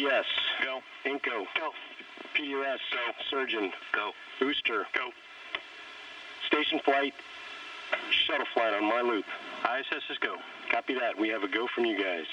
GPS. Go. Inco. Go. PUS. Go. Surgeon. Go. Booster. Go. Station flight. Shuttle flight on my loop. ISS is go. Copy that. We have a go from you guys.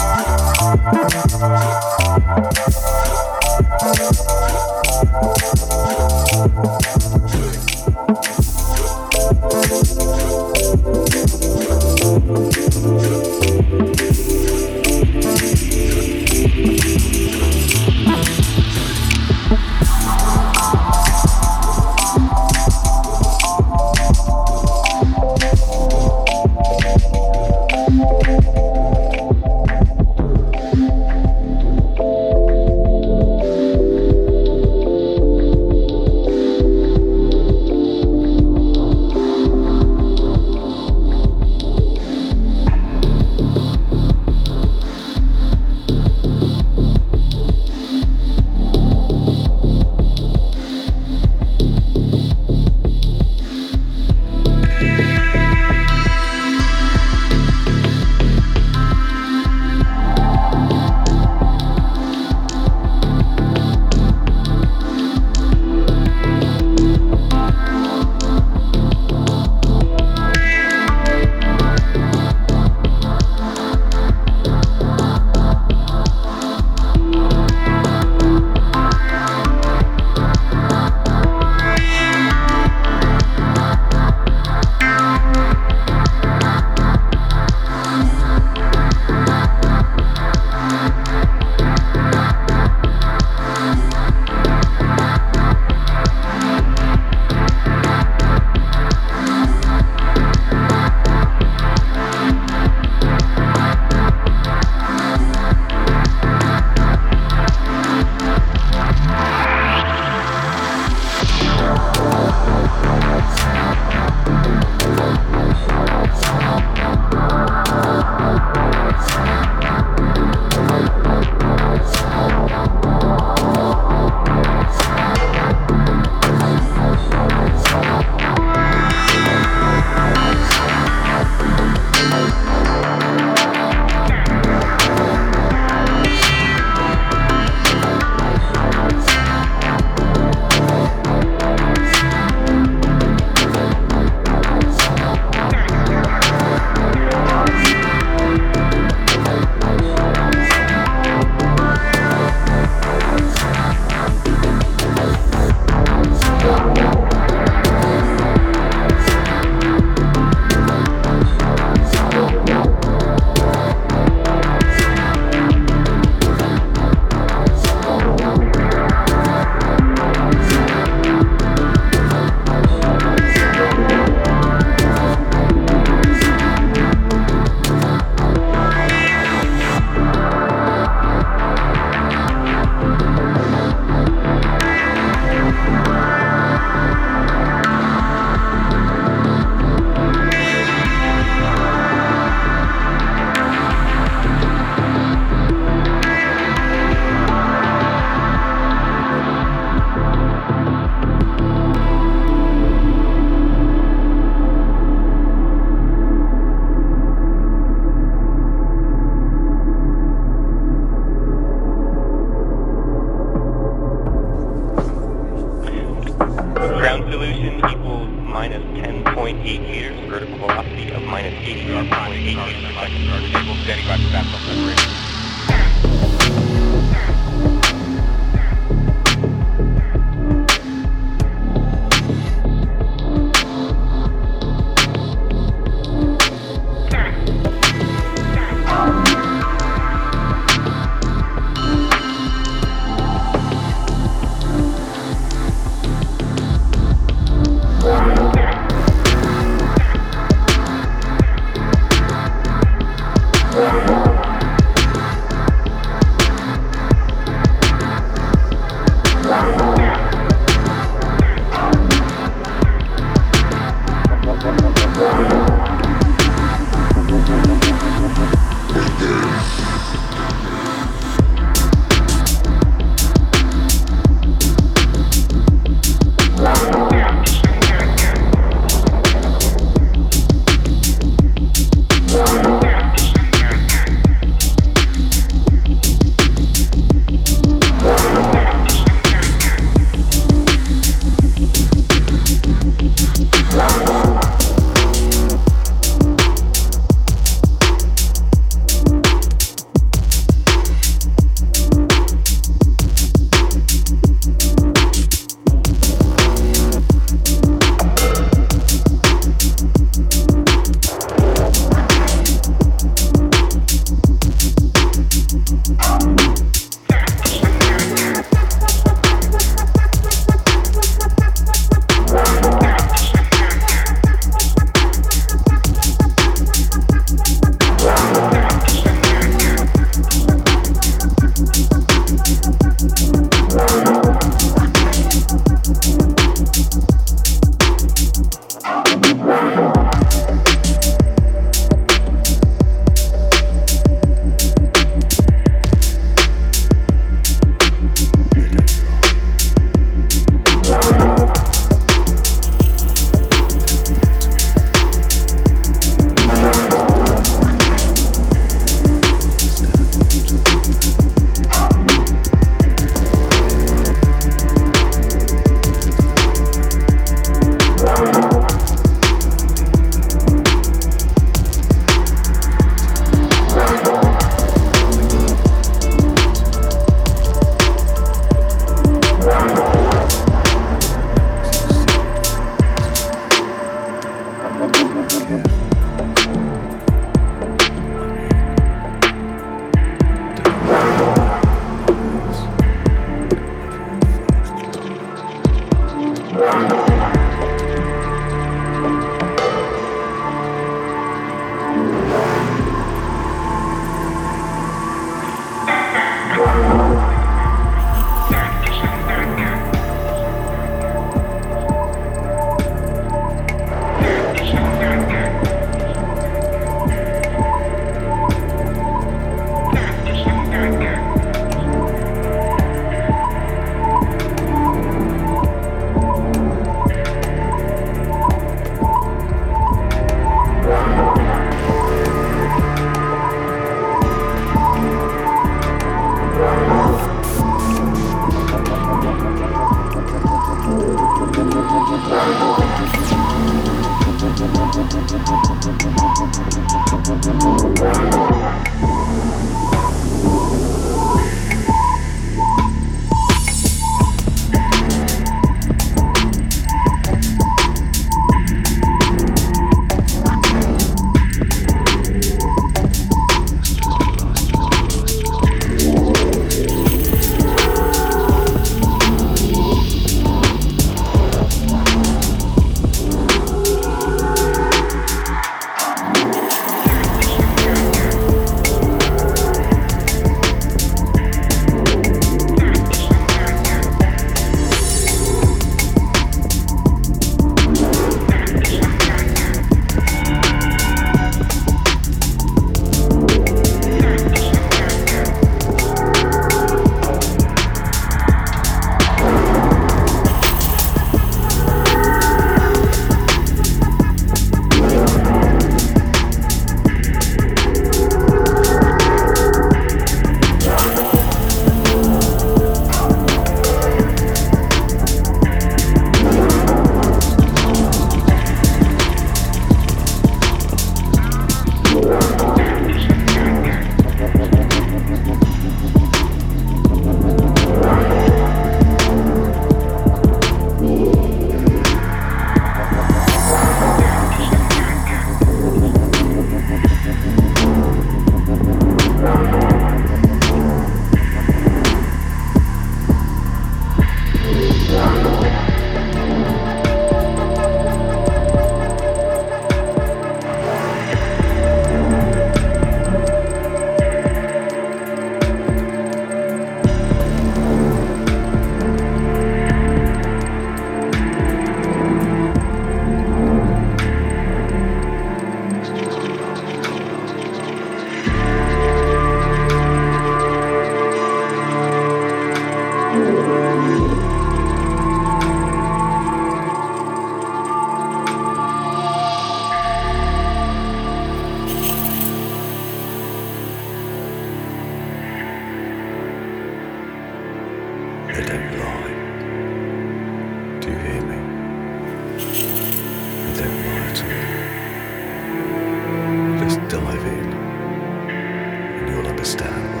Understand.